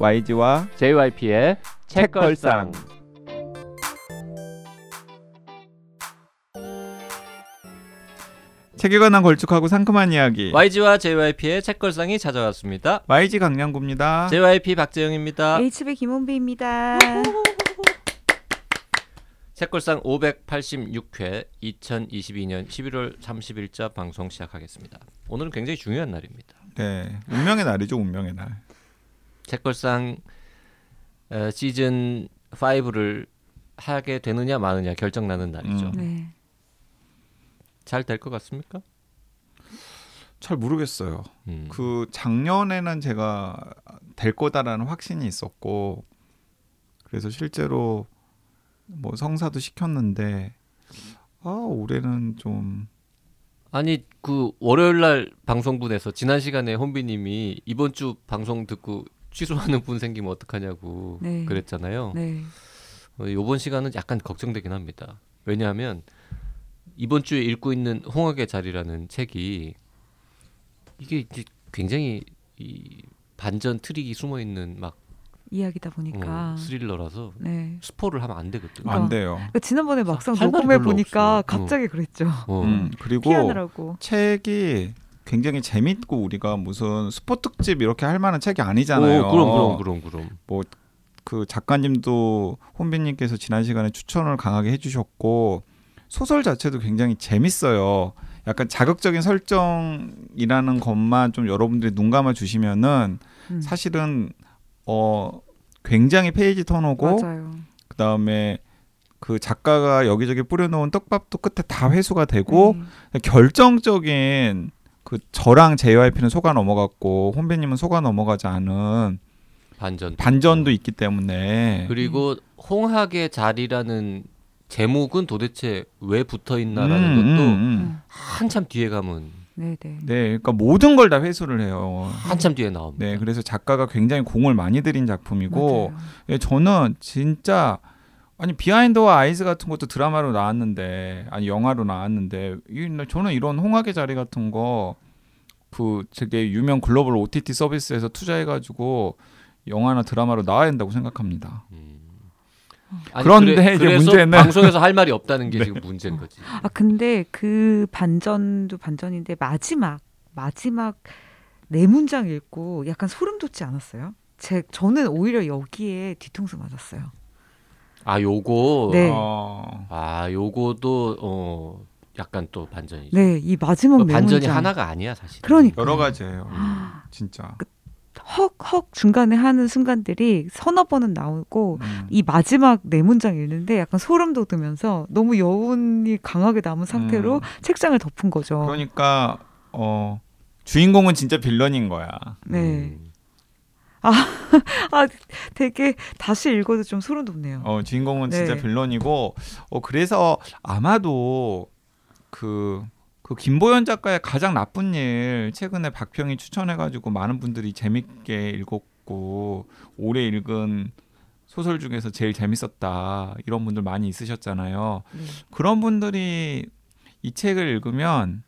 YG와 JYP의 책걸상. 책에 관한 걸쭉하고 상큼한 이야기 YG와 JYP의 책걸상이 찾아왔습니다. YG 강량구입니다. JYP 박재영입니다. HB 김원비입니다. 책걸상 586회 2022년 11월 30일자 방송 시작하겠습니다. 오늘은 굉장히 중요한 날입니다. 네, 운명의 날이죠, 운명의 날. 책걸상 어, 시즌 5를 하게 되느냐 마느냐 결정 나는 날이죠. 음. 네. 잘될 것 같습니까? 잘 모르겠어요. 음. 그 작년에는 제가 될 거다라는 확신이 있었고 그래서 실제로 뭐 성사도 시켰는데 아 올해는 좀 아니 그 월요일 날 방송분에서 지난 시간에 혼비님이 이번 주 방송 듣고 취소하는 분 생기면 어떡하냐고 네. 그랬잖아요. 네. 어, 이번 시간은 약간 걱정되긴 합니다. 왜냐하면 이번 주에 읽고 있는 홍학의 자리라는 책이 이게 이제 굉장히 이 반전 트릭이 숨어 있는 막 이야기다 보니까. 어, 스릴러라서 네. 스포를 하면 안 되거든요. 안 돼요. 그러니까 지난번에 막상 녹음해 보니까 없어. 갑자기 그랬죠. 어. 음, 그리고 피하느라고. 책이 굉장히 재밌고 우리가 무슨 스포 특집 이렇게 할 만한 책이 아니잖아요. 오, 그럼 그럼 그럼 그럼. 그 작가님도 혼비님께서 지난 시간에 추천을 강하게 해주셨고 소설 자체도 굉장히 재밌어요. 약간 자극적인 설정이라는 것만 좀 여러분들이 눈 감아 주시면은 음. 사실은 어 굉장히 페이지 턴오고 맞아요. 그 다음에 그 작가가 여기저기 뿌려놓은 떡밥도 끝에 다 회수가 되고 네. 결정적인 그 저랑 JYP는 속아 넘어갔고 혼비님은 속아 넘어가지 않은 반전. 반전도 있기 때문에 그리고 홍학의 자리라는 제목은 도대체 왜 붙어 있나라는 음, 것도 음, 음. 음. 한참 뒤에 가면 네, 네. 네, 그러니까 모든 걸 다 회수를 해요. 한참 뒤에 나옵니다. 네, 그래서 작가가 굉장히 공을 많이 들인 작품이고. 예, 저는 진짜 아니 비하인드와 아이즈 같은 것도 드라마로 나왔는데, 아니 영화로 나왔는데, 이, 저는 이런 홍학의 자리 같은 거, 그 되게 유명 글로벌 OTT 서비스에서 투자해가지고 영화나 드라마로 나와야 된다고 생각합니다. 음. 그런데 그래, 이제 문제는- 방송에서 할 말이 없다는 게 네. 지금 문제인 거지. 아 근데 그 반전도 반전인데 마지막 마지막 네 문장 읽고 약간 소름 돋지 않았어요? 제 저는 오히려 여기에 뒤통수 맞았어요. 아 요거 네. 어, 아 요거도 어 약간 또 반전이죠. 네, 이 마지막 그네 반전이 문장. 하나가 아니야 사실. 그러니까. 여러 가지예요. 아. 진짜. 헉헉 중간에 하는 순간들이 서너 번은 나오고 음. 이 마지막 네 문장 읽는데 약간 소름 돋으면서 너무 여운이 강하게 남은 상태로 음. 책장을 덮은 거죠. 그러니까 어 주인공은 진짜 빌런인 거야. 네. 음. 아 되게 다시 읽어도 좀 소름 돋네요. 어 주인공은 네. 진짜 빌런이고 어 그래서 아마도 그. 그 김보연 작가의 가장 나쁜 일 최근에 박평이 추천해가지고 많은 분들이 재밌게 읽었고 올해 읽은 소설 중에서 제일 재밌었다 이런 분들 많이 있으셨잖아요. 네. 그런 분들이 이 책을 읽으면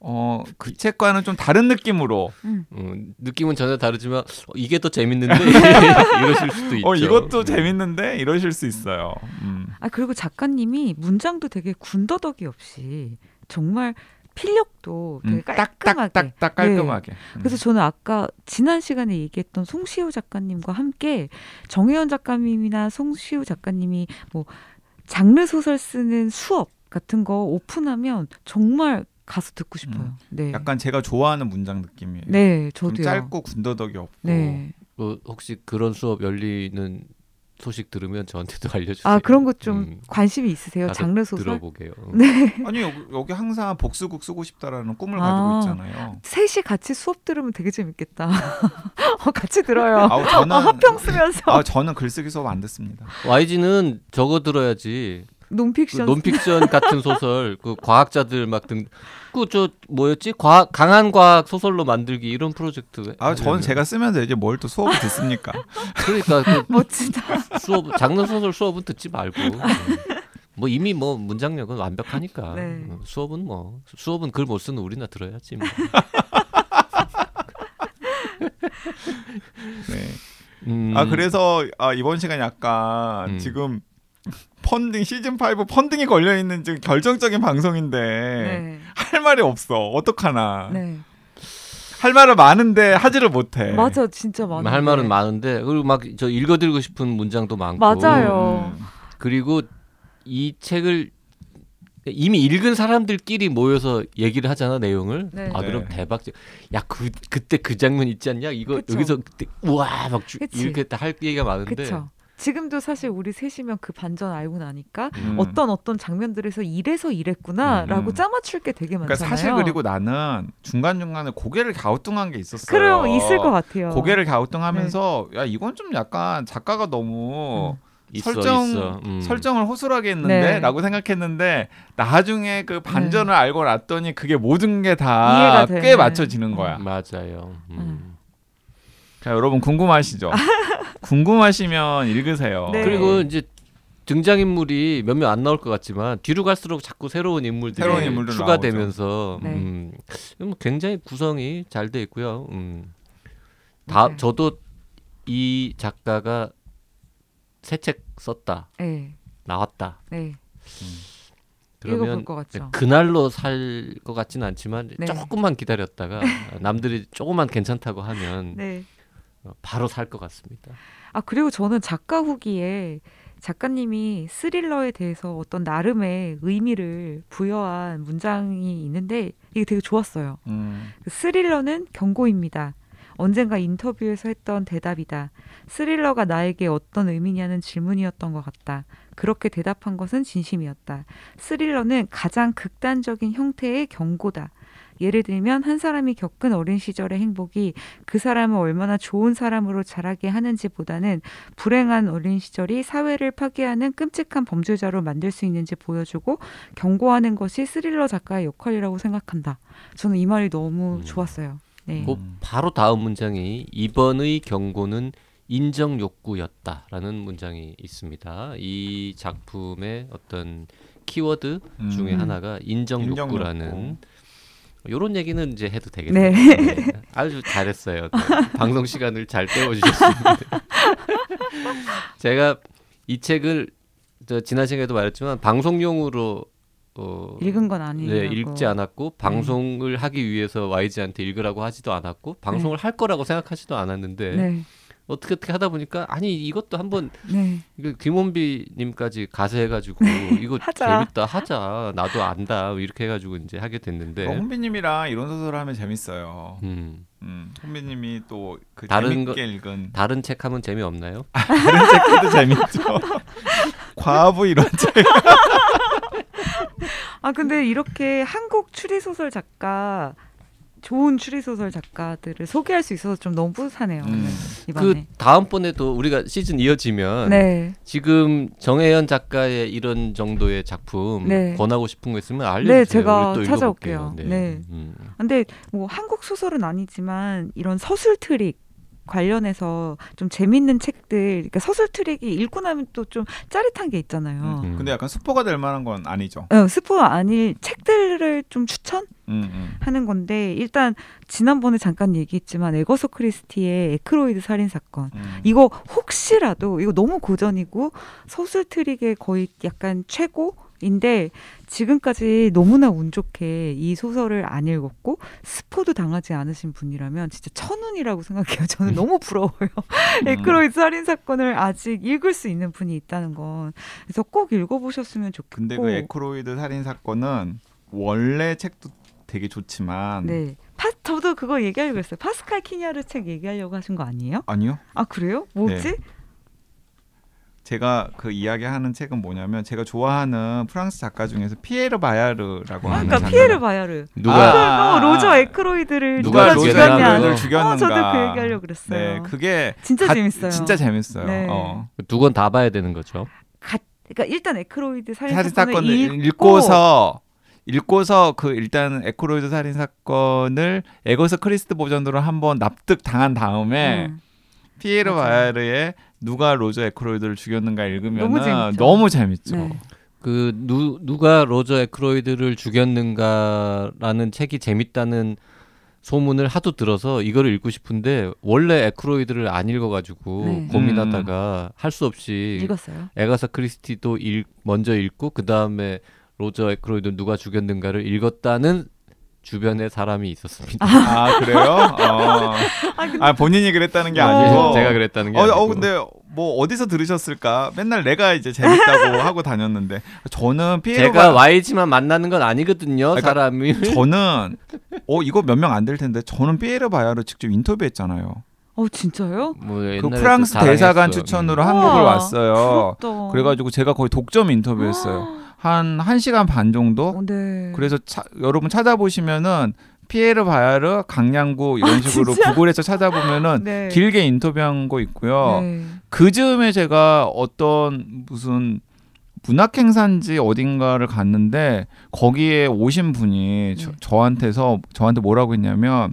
어 그 책과는 좀 다른 느낌으로 음. 음, 느낌은 전혀 다르지만 어, 이게 더 재밌는데 이러실 수도 있죠. 어 이것도 네. 재밌는데 이러실 수 있어요. 음. 아 그리고 작가님이 문장도 되게 군더더기 없이 정말 필력도 되게 음, 깔끔하게. 딱딱딱딱 깔끔하게. 음. 그래서 저는 아까 지난 시간에 얘기했던 송시우 작가님과 함께 정혜연 작가님이나 송시우 작가님이 뭐 장르 소설 쓰는 수업 같은 거 오픈하면 정말 가서 듣고 싶어요. 음. 네. 약간 제가 좋아하는 문장 느낌이에요. 네, 좀 저도요. 짧고 군더더기 없고. 네. 어, 혹시 그런 수업 열리는 소식 들으면 저한테도 알려주세요. 아 그런 것좀 음, 관심이 있으세요? 장르 소설? 들어보게요. 네. 아니 여기, 여기 항상 복수국 쓰고 싶다라는 꿈을 아. 가지고 있잖아요. 셋이 같이 수업 들으면 되게 재밌겠다. 어, 같이 들어요. 아우 저는 어, 화평 쓰면서 아 저는 글쓰기 수업 안 듣습니다. YG는 저거 들어야지. 그 논픽션. 논픽션 같은 소설, 그 과학자들 막 등, 그저 뭐였지? 과학 강한 과학 소설로 만들기 이런 프로젝트. 아 저는 하려면. 제가 쓰면서 이제 뭘 또 수업을 듣습니까? 그러니까 그 멋지다. 수업 장르 소설 수업은 듣지 말고. 음. 뭐 이미 뭐 문장력은 완벽하니까 네. 어, 수업은 뭐 수업은 글 못 쓰는 우리나 들어야지 뭐. 네. 음, 아 그래서 아, 이번 시간 약간 음. 지금 펀딩 시즌 5 펀딩이 걸려 있는 지금 결정적인 방송인데 네. 할 말이 없어. 어떡하나. 네. 할 말은 많은데 하지를 못해. 맞아, 진짜 많아. 할 말은 많은데 그리고 막 저 읽어드리고 싶은 문장도 많고 맞아요. 음. 그리고 이 책을 이미 읽은 사람들끼리 모여서 얘기를 하잖아 내용을. 네. 아 그럼 네. 대박. 야 그 그때 그 장면 있지 않냐? 이거 그쵸. 여기서 그때 우와 막 주. 이렇게 할 얘기가 많은데. 그쵸. 지금도 사실 우리 셋이면 그 반전 알고 나니까 음. 어떤 어떤 장면들에서 이래서 이랬구나라고 음. 짜맞출 게 되게 많잖아요. 그러니까 사실 그리고 나는 중간 중간에 고개를 갸우뚱한 게 있었어요. 그래요, 있을 것 같아요. 고개를 갸우뚱하면서 야 이건 좀 약간 작가가 너무 있어, 설정 있어. 음. 설정을 호술하게 네. 했는데라고 생각했는데 나중에 그 반전을 알고 났더니 그게 모든 게다 네. 꽤 맞춰지는 거야. 맞아요. 음. 자 여러분 궁금하시죠? 궁금하시면 읽으세요. 네. 그리고 이제 등장 인물이 몇명안 나올 것 같지만 뒤로 갈수록 자꾸 새로운 인물들이 새로운 인물들 추가되면서 네. 음, 음, 굉장히 구성이 잘 돼 있고요. 음. 다 맞아요. 저도 이 작가가 새 책 썼다 네, 나왔다 네. 그러면 읽어볼 것 같죠. 그날로 살 것 같지는 않지만 네. 조금만 기다렸다가 남들이 조금만 괜찮다고 하면 네. 어, 바로 살 것 같습니다. 아 그리고 저는 작가 후기에 작가님이 스릴러에 대해서 어떤 나름의 의미를 부여한 문장이 있는데 이게 되게 좋았어요. 음. 그 스릴러는 경고입니다. 언젠가 인터뷰에서 했던 대답이다. 스릴러가 나에게 어떤 의미냐는 질문이었던 것 같다. 그렇게 대답한 것은 진심이었다. 스릴러는 가장 극단적인 형태의 경고다. 예를 들면 한 사람이 겪은 어린 시절의 행복이 그 사람을 얼마나 좋은 사람으로 자라게 하는지보다는 불행한 어린 시절이 사회를 파괴하는 끔찍한 범죄자로 만들 수 있는지 보여주고 경고하는 것이 스릴러 작가의 역할이라고 생각한다. 저는 이 말이 너무 음. 좋았어요. 네. 그 바로 다음 문장이 이번의 경고는 인정 욕구였다라는 문장이 있습니다. 이 작품의 어떤 키워드 음. 중에 하나가 인정, 인정 욕구라는 욕구. 이런 얘기는 이제 해도 되겠네요. 네. 네. 아주 잘했어요. 네. 방송 시간을 잘 때워주셨습니다. 제가 이 책을 저 지난 시간에도 말했지만 방송용으로 어, 읽은 건 아니에요. 네, 읽지 않았고 방송을 하기 위해서 YG한테 읽으라고 하지도 않았고 방송을 할 거라고 생각하지도 않았는데 네. 어떻게 어떻게 하다 보니까 아니 이것도 한번 네. 이거 김원비님까지 가세해가지고 이거 하자. 재밌다 하자 나도 안다 이렇게 해가지고 이제 하게 됐는데 어, 혼비님이랑 이런 소설을 하면 재밌어요. 음, 음, 혼비님이 또 그 다른 재밌게 읽은 다른 책 하면 재미 없나요? 다른 책도 재밌죠. 과부 이런 책. 아 근데 이렇게 한국 추리 소설 작가 좋은 추리 소설 작가들을 소개할 수 있어서 좀 너무 뿌듯하네요. 음. 오늘 그 이번에. 다음번에도 우리가 시즌 이어지면 네. 지금 정해연 작가의 이런 정도의 작품 네. 권하고 싶은 거 있으면 알려주세요. 네, 제가 찾아올게요. 읽어볼게요. 네. 음. 근데 뭐 한국 소설은 아니지만 이런 서술 트릭 관련해서 좀 재밌는 책들, 그러니까 서술 트릭이 읽고 나면 또 좀 짜릿한 게 있잖아요. 음. 근데 약간 스포가 될 만한 건 아니죠. 어, 스포 아닐 책들을 좀 추천? 음, 음. 하는 건데 일단 지난번에 잠깐 얘기했지만 에거서 크리스티의 에크로이드 살인 사건 음. 이거 혹시라도 이거 너무 고전이고 서술 트릭의 거의 약간 최고 인데 지금까지 너무나 운 좋게 이 소설을 안 읽었고 스포도 당하지 않으신 분이라면 진짜 천운이라고 생각해요. 저는 너무 부러워요. 에크로이드 살인 사건을 아직 읽을 수 있는 분이 있다는 건 그래서 꼭 읽어보셨으면 좋겠고. 근데 그 에크로이드 살인 사건은 원래 책도 되게 좋지만 네. 파, 저도 그거 얘기하려고 했어요. 파스칼 키냐르 책 얘기하려고 하신 거 아니에요? 아니요. 아 그래요? 뭐지? 네. 제가 그 이야기하는 책은 뭐냐면 제가 좋아하는 프랑스 작가 중에서 피에르 바야르라고 아, 하는 그러니까 작가. 피에르 바야르. 누가 아, 그리고 로저 에크로이드를 누가 누가, 로저 죽였냐? 에크로이드를 어, 죽였는가? 저도 그 얘기하려고 그랬어요. 네, 그게 진짜 가- 재밌어요. 진짜 재밌어요. 네. 어. 두 권 다 봐야 되는 거죠. 가, 그러니까 일단 에크로이드 살인, 사건을, 읽고, 읽고서 읽고서 그 일단 에크로이드 살인 사건을 애거서 크리스티 버전으로 한번 납득 당한 다음에 음, 피에르 맞아요. 바야르의 누가 로저 에크로이드를 죽였는가 읽으면 너무 재밌죠. 너무 재밌죠. 네. 그 누, 누가 로저 에크로이드를 죽였는가라는 책이 재밌다는 소문을 하도 들어서 이거를 읽고 싶은데 원래 에크로이드를 안 읽어가지고 네. 고민하다가 할수 없이 읽었어요. 애거사 크리스티도 읽, 먼저 읽고 그 다음에 로저 에크로이드 누가 죽였는가를 읽었다는 주변에 사람이 있었습니다. 아 그래요? 어. 아 본인이 그랬다는 게 어. 아니고 제가 그랬다는 게 어, 아니고. 어 근데 뭐 어디서 들으셨을까? 맨날 내가 이제 재밌다고 하고 다녔는데 저는 피에르 제가 YG만 만나는 건 아니거든요. 그러니까 사람이. 저는 어 이거 몇 명 안 될 텐데 저는 피에르 바야를 직접 인터뷰했잖아요. 어 진짜요? 뭐 그 프랑스. 대사관 추천으로 음. 한국을 우와, 왔어요. 부럽다. 그래가지고 제가 거의 독점 인터뷰했어요. 한 1시간 반 정도? 어, 네. 그래서 차- 여러분 찾아보시면은 피에르 바야르 강량구 이런 식으로 아? 구글에서 찾아보면은 네. 길게 인터뷰한 거 있고요. 네. 그 즈음에 제가 어떤 무슨 문학행사인지 어딘가를 갔는데 거기에 오신 분이 저, 네. 저한테서 저한테 뭐라고 했냐면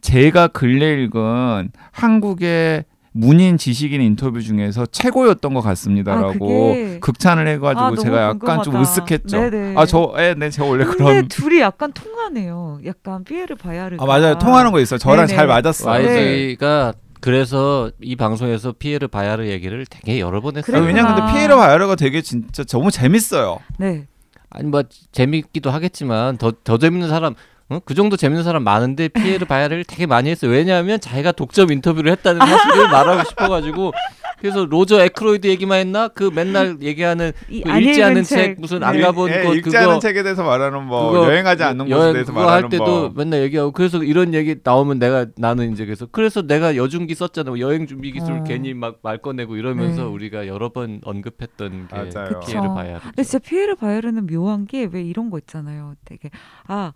제가 근래 읽은 한국의 문인 지식인 인터뷰 중에서 최고였던 것 같습니다라고 아, 그게- 극찬을 해가지고 아, 제가 약간 좀 궁금하다. 으쓱했죠. 네네. 아 저, 예, 네, 제가 원래 근데 그런. 둘이 약간 통하네요. 약간 피에르 바야르가. 아 맞아요, 통하는 거 있어요. 저랑 네네. 잘 맞았어요. YG가 그래서 이 방송에서 피에르 바야르 얘기를 되게 여러 번 했어요. 아. 왜냐면 근데 피에르 바야르가 되게 진짜 너무 재밌어요. 네. 아니 뭐 재밌기도 하겠지만 더 더 재밌는 사람 어? 그 정도 재밌는 사람 많은데 피에르 바야르를 되게 많이 했어요. 왜냐하면 자기가 독점 인터뷰를 했다는 사실을 말하고 싶어가지고 그래서 로저 에크로이드 얘기만 했나? 그 맨날 얘기하는 이그안 읽지 않은 책. 책 무슨 안 네. 가본 예, 곳 읽지 그거 않은 책에 대해서 말하는 뭐 그거 여행하지 않는 곳에 여행 대해서 그거 말하는 할 때도 뭐 맨날 얘기하고 그래서 이런 얘기 나오면 내가 나는 이제 그래서 그래서 내가 여준기 썼잖아 뭐 여행 준비 기술 어. 괜히 막 말 꺼내고 이러면서 네. 우리가 여러 번 언급했던 게 맞아요. 피에르. 바야르 근데 진짜 피에르 바야르는 묘한 게 왜 이런 거 있잖아요. 되게 아.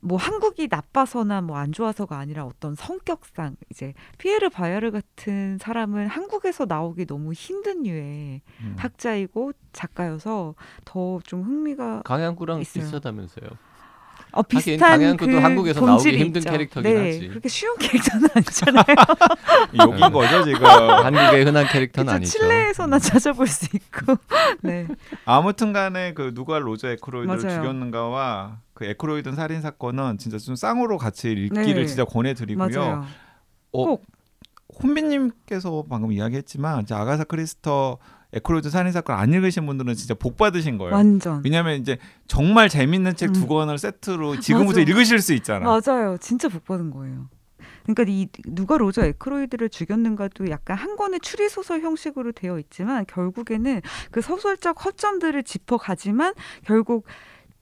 뭐 한국이 나빠서나 뭐 안 좋아서가 아니라 어떤 성격상 이제 피에르 바야르 같은 사람은 한국에서 나오기 너무 힘든 류의 음. 학자이고 작가여서 더 좀 흥미가 강양구랑 있어요. 비슷하다면서요. 어, 하긴 비슷한 강양구도 그 한국에서 나오기 본질이 힘든 있죠. 캐릭터긴 네, 하지. 그렇게 쉬운 캐릭터는 아니잖아요. 여긴 거죠 지금. 한국의 흔한 캐릭터는 그쵸, 아니죠. 칠레에서나 찾아볼 수 있고. 네. 아무튼간에 그 누가 로저 에크로이드를 맞아요. 죽였는가와 그 에크로이드 살인 사건은 진짜 좀 쌍으로 같이 읽기를 네. 진짜 권해드리고요. 맞아요. 어, 꼭. 혼비님께서 방금 이야기했지만 이제 아가사 크리스티 에크로이드 살인 사건 안 읽으신 분들은 진짜 복 받으신 거예요. 완전. 왜냐하면 이제 정말 재밌는 책 두 음. 권을 세트로 지금부터 맞아. 읽으실 수 있잖아. 맞아요. 진짜 복 받은 거예요. 그러니까 이 누가 로저 에크로이드를 죽였는가도 약간 한 권의 추리 소설 형식으로 되어 있지만 결국에는 그 소설적 허점들을 짚어가지만 결국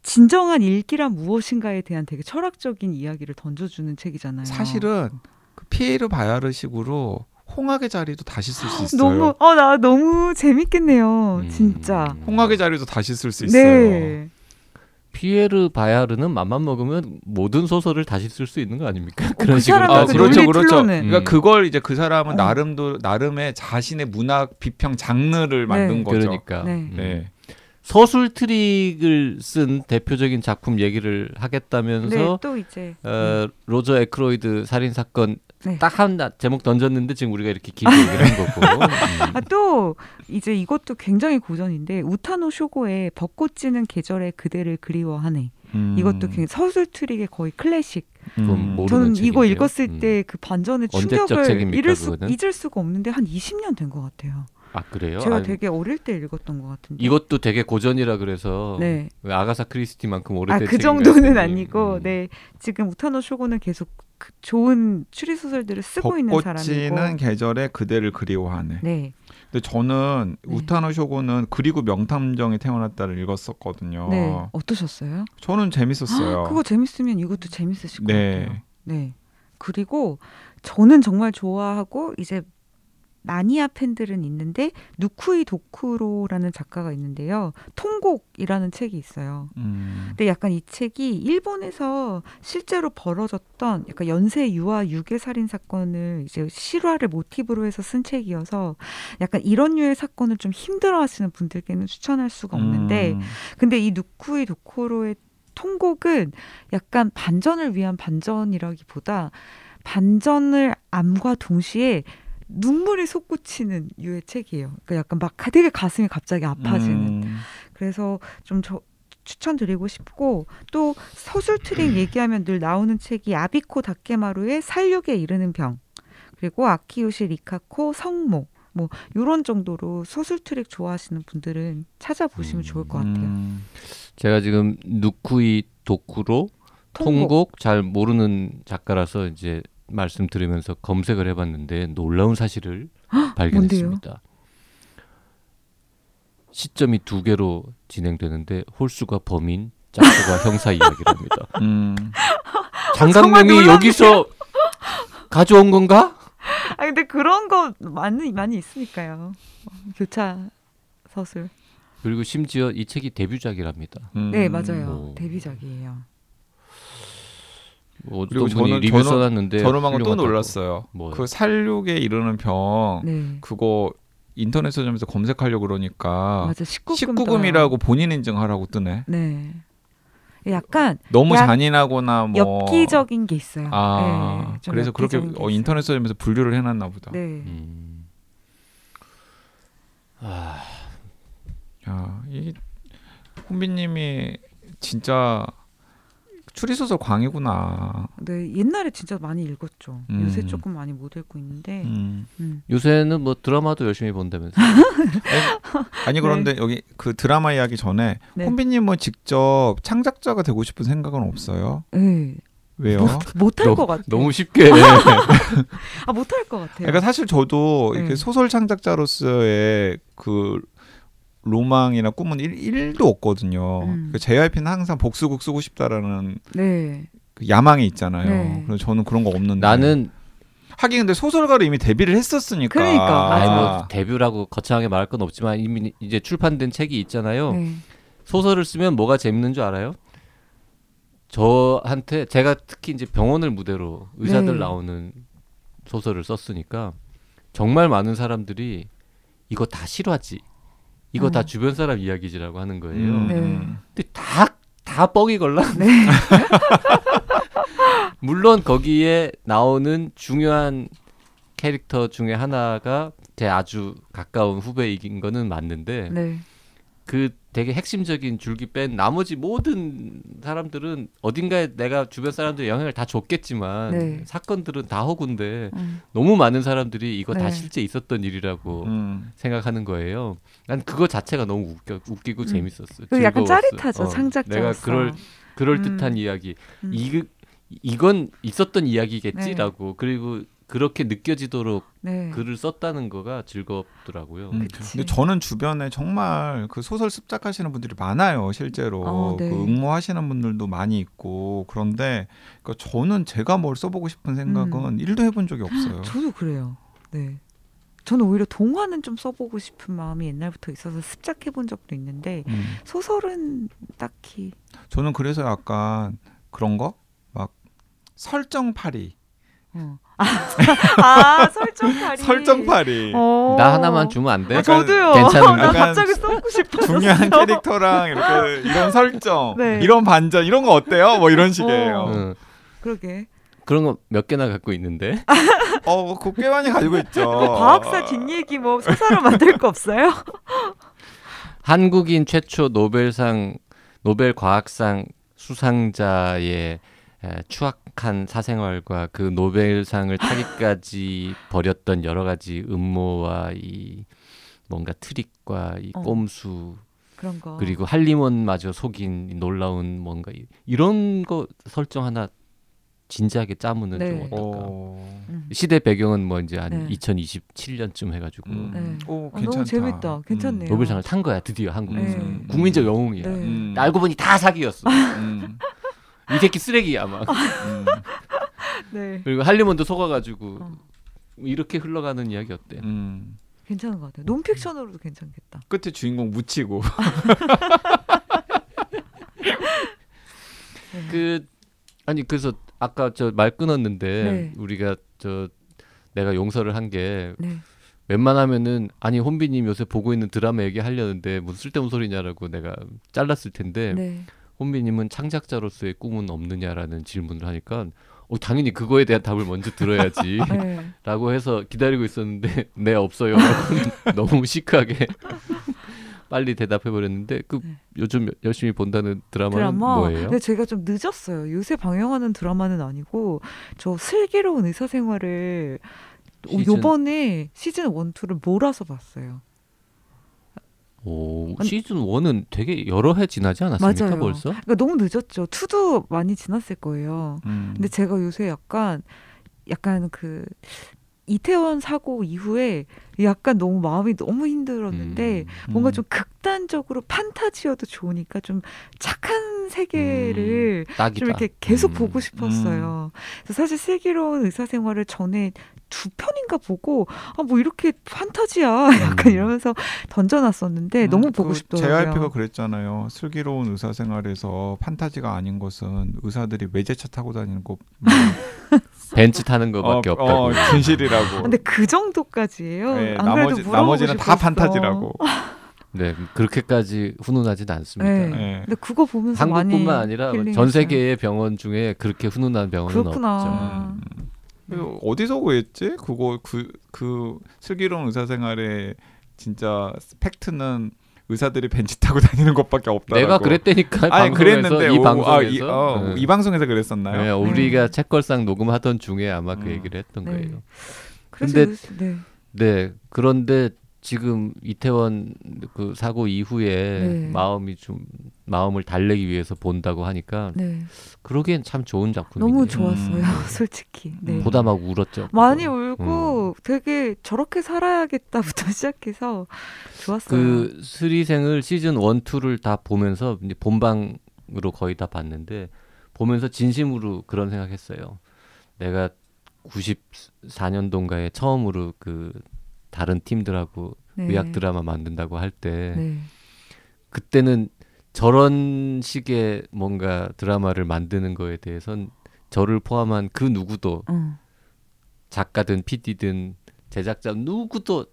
진정한 읽기란 무엇인가에 대한 되게 철학적인 이야기를 던져주는 책이잖아요. 사실은 그 피에르 바야르식으로 홍학의 자리도 다시 쓸 수 있어요. 너무 어나 너무 재밌겠네요. 음. 진짜. 홍학의 자리도 다시 쓸 수 있어요. 네. 피에르 바야르는 맘만 먹으면 모든 소설을 다시 쓸 수 있는 거 아닙니까? 그 그런 식으로 사람은 아. 그 그렇죠, 그렇죠. 그러니까 음. 그걸 이제 그 사람은 어. 나름도 나름의 자신의 문학 비평 장르를 만든 네. 거죠. 그러니까 네. 음. 네. 서술 트릭을 쓴 대표적인 작품 얘기를 네, 하겠다면서 또 이제 어, 로저 에크로이드 살인 사건 네. 딱 한 제목 던졌는데 지금 우리가 이렇게 길게 얘기를 한 거고. 음. 아, 또 이제 이것도 굉장히 고전인데 우타노 쇼고의 벚꽃 지는 계절에 그대를 그리워하네. 음. 이것도 굉장히 서술 트릭의 거의 클래식. 모르는 저는 이거 책이네요. 읽었을 음. 때 그 반전의 충격을 잊을 수, 그거는? 잊을 수가 없는데 한 20년 된 것 같아요. 아 그래요? 제가 아니, 되게 어릴 때 읽었던 것 같은데. 이것도 되게 고전이라 그래서 네. 왜 아가사 크리스티만큼 아, 오래된 그 책인가 정도는 아니고, 음. 네. 지금 우타노 쇼고는 계속 그 좋은 추리 소설들을 쓰고 있는 벚꽃지는 사람이고. 계절에 그대를 그리워하네. 네. 근데 저는 네. 우타노 쇼고는 그리고 명탐정이 태어났다를 읽었었거든요. 네. 어떠셨어요? 저는 재밌었어요. 그거 재밌으면 이것도 재밌으실 것 네. 같아요. 네. 그리고 저는 정말 좋아하고 이제 마니아 팬들은 있는데 누쿠이 도쿠로라는 작가가 있는데요. 통곡이라는 책이 있어요. 음. 근데 약간 이 책이 일본에서 실제로 벌어졌던 약간 연쇄 유아 유괴 살인 사건을 이제 실화를 모티브로 해서 쓴 책이어서 약간 이런 류의 사건을 좀 힘들어하시는 분들께는 추천할 수가 없는데 음. 근데 이 누쿠이 도코로의 통곡은 약간 반전을 위한 반전이라기보다 반전을 암과 동시에 눈물이 솟구치는 유의 책이에요. 그러니까 약간 막 되게 가슴이 갑자기 아파지는. 음. 그래서 좀 저, 추천드리고 싶고 또 서술 트릭 얘기하면 늘 나오는 책이 아비코 다케마루의 살육에 이르는 병 그리고 아키요시 리카코 성모 뭐 요런 정도로 서술 트릭 좋아하시는 분들은 찾아보시면 음, 좋을 것 같아요. 음, 제가 지금 누쿠이 도쿠로 통곡 잘 모르는 작가라서 이제 말씀 들으면서 검색을 해봤는데 놀라운 사실을 발견했습니다. 시점이 두 개로 진행되는데 홀수가 범인, 짝수가 형사 이야기랍니다. 음. 장강명이 놀랍네. 여기서 가져온 건가? 아 근데 그런 거 많이 많이 있으니까요. 어, 교차 서술. 그리고 심지어 이 책이 데뷔작이랍니다. 음. 네 맞아요. 오. 데뷔작이에요. 뭐 어떤 그리고 저는- 리뷰 저는- 써놨는데 저는 방금 또 훌륭하다고. 놀랐어요. 뭐요? 그 살육에 이르는 병 네. 그거 인터넷 서점에서 검색하려고 그러니까 맞아 19금 19금 이라고 본인 인증하라고 뜨네. 네. 약간 너무 약- 잔인하거나 뭐 엽기적인 게 있어요. 아 네, 좀 그래서 그렇게 어. 인터넷 서점에서 분류를 해놨나 보다. 네. 음. 아, 야, 이 홍비님이 진짜 추리소설 광이구나. 네, 옛날에 진짜 많이 읽었죠. 음. 요새 조금 많이 못 읽고 있는데. 음. 음. 요새는 뭐 드라마도 열심히 본다면서. 아니 그런데 여기 그 드라마 이야기 전에 네. 홍비님은 직접 창작자가 되고 싶은 생각은 없어요? 네. 왜요? 못할 것 같아요. 너무 쉽게. 아, 못할 것 같아요. 그러니까 사실 저도 네. 이렇게 소설 창작자로서의 그 로망이나 꿈은 일, 도 없거든요. 음. 그 JYP는 항상 복수국 쓰고 싶다라는 네. 그 야망이 있잖아요. 네. 그래서 저는 그런 거 없는데. 나는 하긴 근데 소설가로 이미 데뷔를 했었으니까. 그러니까, 아니. 뭐 데뷔라고 거창하게 말할 건 없지만 이미 이제 출판된 책이 있잖아요. 네. 소설을 쓰면 뭐가 재밌는 줄 알아요? 저한테 제가 특히 이제 병원을 무대로 의사들 네. 나오는 소설을 썼으니까 정말 많은 사람들이 이거 다 실화지. 이거 음. 다 주변 사람 이야기지라고 하는 거예요. 음. 네. 근데 다 다 뻥이 걸라. 네. 물론 거기에 나오는 중요한 캐릭터 중에 하나가 제 아주 가까운 후배이긴 거는 맞는데 네. 그 되게 핵심적인 줄기 뺀 나머지 모든 사람들은 어딘가에 내가 주변 사람들의 영향을 다 줬겠지만 네. 사건들은 다 허구인데 음. 너무 많은 사람들이 이거 다 네. 실제 있었던 일이라고 음. 생각하는 거예요. 난 그거 자체가 너무 웃겨, 웃기고 음. 재밌었어. 그 약간. 짜릿하죠. 어, 창작자로서. 내가 그럴 그럴 음. 듯한 이야기. 음. 이 이건 있었던 이야기겠지라고 그리고 그렇게 느껴지도록 네. 글을 썼다는 거가 즐겁더라고요. 음. 근데 저는 주변에 정말 그 소설 습작하시는 분들이 많아요, 실제로. 어, 네. 그 응모하시는 분들도 많이 있고. 그런데 그러니까 저는 제가 뭘 써보고 싶은 생각은 일도 해본 적이 없어요. 저도 그래요. 네. 저는 오히려 동화는 좀 써보고 싶은 마음이 옛날부터 있어서 습작해 본 적도 있는데 음. 소설은 딱히 저는 그래서 약간 그런 거? 막 설정파리. 어. 아, 아 설정파리 설정파리. 어. 나 하나만 주면 안 돼? 아, 저도요. 괜찮은데? 나 갑자기 써보고 싶어. 중요한 캐릭터랑 이렇게 이런 설정, 네. 이런 반전 이런 거 어때요? 뭐 이런 식이에요. 어. 응. 그러게. 그런 거 몇 개나 갖고 있는데 어, 그거 꽤 많이 가지고 있죠. 뭐 과학사 뒷얘기 뭐 소설로 만들 거 없어요? 한국인 최초 노벨상 노벨 과학상 수상자의 에, 추악한 사생활과 그 노벨상을 타기까지 벌였던 여러 가지 음모와 이 뭔가 트릭과 이 어. 꼼수 그런 거. 그리고 할리몬마저 속인 이 놀라운 뭔가 이- 이런 거 설정 하나 진지하게 짜면은 네. 좀 어떨까? 어. 음. 시대 배경은 뭐 이제 한 네. 2027년쯤 해가지고 음. 네. 오, 아, 괜찮다. 너무 재밌다. 괜찮네요. 노벨상을 탄 거야 드디어 한국에서 네. 국민적 영웅이야. 네. 음. 알고 보니 다 사기였어. 음. 이 새끼 쓰레기야 막. 음. 네. 그리고 할리몬도 속아가지고 어. 이렇게 흘러가는 이야기 어때? 음. 괜찮은 것 같아요. 논픽션으로도 괜찮겠다. 끝에 주인공 묻히고. 네. 그 아니 그래서 아까 저 말 끊었는데 네. 우리가 저 내가 용서를 한게 네. 웬만하면은 아니 혼비님 요새 보고 있는 드라마 얘기 하려는데 무슨 쓸데없는 소리냐라고 내가 잘랐을 텐데 네. 혼비님은 창작자로서의 꿈은 없느냐라는 질문을 하니까 어, 당연히 그거에 대한 답을 먼저 들어야지 네. 라고 해서 기다리고 있었는데 네 없어요 너무 시크하게 빨리 대답해 버렸는데 그 네. 요즘 열심히 본다는 드라마는 드라마. 뭐예요? 근데 제가 좀 늦었어요. 요새 방영하는 드라마는 아니고 저 슬기로운 의사생활을 오, 시즌- 요번에 시즌 1, 2를 몰아서 봤어요. 오, 시즌 1은 되게 여러 해 지나지 않았습니까 맞아요. 벌써? 그러니까 너무 늦었죠. 2도 많이 지났을 거예요. 음. 근데 제가 요새 약간 약간 그 이태원 사고 이후에 약간 너무 마음이 너무 힘들었는데 음. 뭔가 음. 좀 극단적으로 판타지여도 좋으니까 좀 착한 세계를 음. 좀 이렇게 계속 음. 보고 싶었어요. 그래서 사실 슬기로운 의사 생활을 전에 두 편인가 보고 아 뭐 이렇게 판타지야 약간 음. 이러면서 던져놨었는데 음, 너무 보고 그 싶더라고요. JYP가 그랬잖아요. 슬기로운 의사 생활에서 판타지가 아닌 것은 의사들이 외제차 타고 다니는 거 벤츠 타는 거밖에 어, 없다고. 어, 진실이라고. 근데 그 정도까지예요. 네, 안 나머지 나머지는 다 싶었어. 판타지라고. 네, 그렇게까지 훈훈하진 않습니다. 네. 네. 근데 그거 보면서 한국뿐만 아니라. 전 세계의 병원 중에 그렇게 훈훈한 병원은 그렇구나. 없죠. 음. 어디서 구했지? 그거 그, 그 슬기로운 의사생활의 진짜 팩트는 의사들이 벤치 타고 다니는 것밖에 없다고. 내가 그랬다니까 아니 그랬는데 이 오, 방송에서 아, 이, 어, 네. 이 방송에서 그랬었나요? 네, 우리가 책걸상 녹음하던 중에 아마 그 음. 얘기를 했던 네. 거예요. 그래서 근데- 네. 네, 그런데 지금 이태원 그 사고 이후에 네. 마음이 좀 마음을 달래기 위해서 본다고 하니까 네. 그러기엔 참 좋은 작품이네요. 너무 좋았어요. 음. 솔직히. 네. 음. 보다 막 울었죠. 많이 그거. 울고 되게 저렇게 살아야겠다부터 시작해서 좋았어요. 그 스리생을 시즌 1, 2를 다 보면서 이제 본방으로 거의 다 봤는데 보면서 진심으로 그런 생각했어요. 내가 94년도인가에 처음으로 그 다른 팀들하고 네. 의학 드라마 만든다고 할때 네. 그때는 저런 식의 뭔가 드라마를 만드는 거에 대해선 저를 포함한 그 누구도 어. 작가든 PD든 제작자 누구도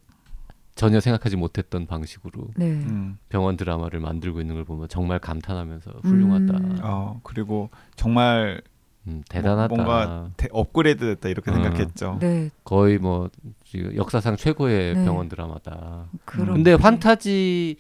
전혀 생각하지 못했던 방식으로 네. 음. 병원 드라마를 만들고 있는 걸 보면 정말 감탄하면서 훌륭하다. 음. 어, 그리고 정말 음, 대단하다. 뭔가 대- 업그레이드 됐다 이렇게 어. 생각했죠. 네. 거의 뭐 지금 역사상 최고의 네. 병원 드라마다. 그런. 근데 판타지인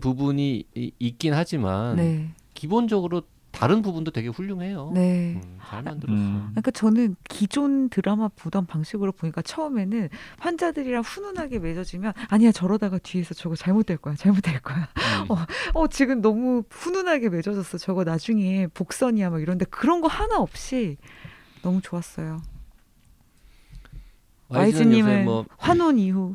부분이 이- 있긴 하지만 네. 기본적으로 다른 부분도 되게 훌륭해요. 네. 음, 잘 만들었어. 음. 그러니까 저는 기존 드라마 보던 방식으로 보니까 처음에는 환자들이랑 훈훈하게 맺어지면 아니야 저러다가 뒤에서 저거 잘못될 거야 잘못될 거야 음. 어, 어 지금 너무 훈훈하게 맺어졌어 저거 나중에 복선이야 막 이런데 그런 거 하나 없이 너무 좋았어요 와이즈님은 뭐 환혼 이후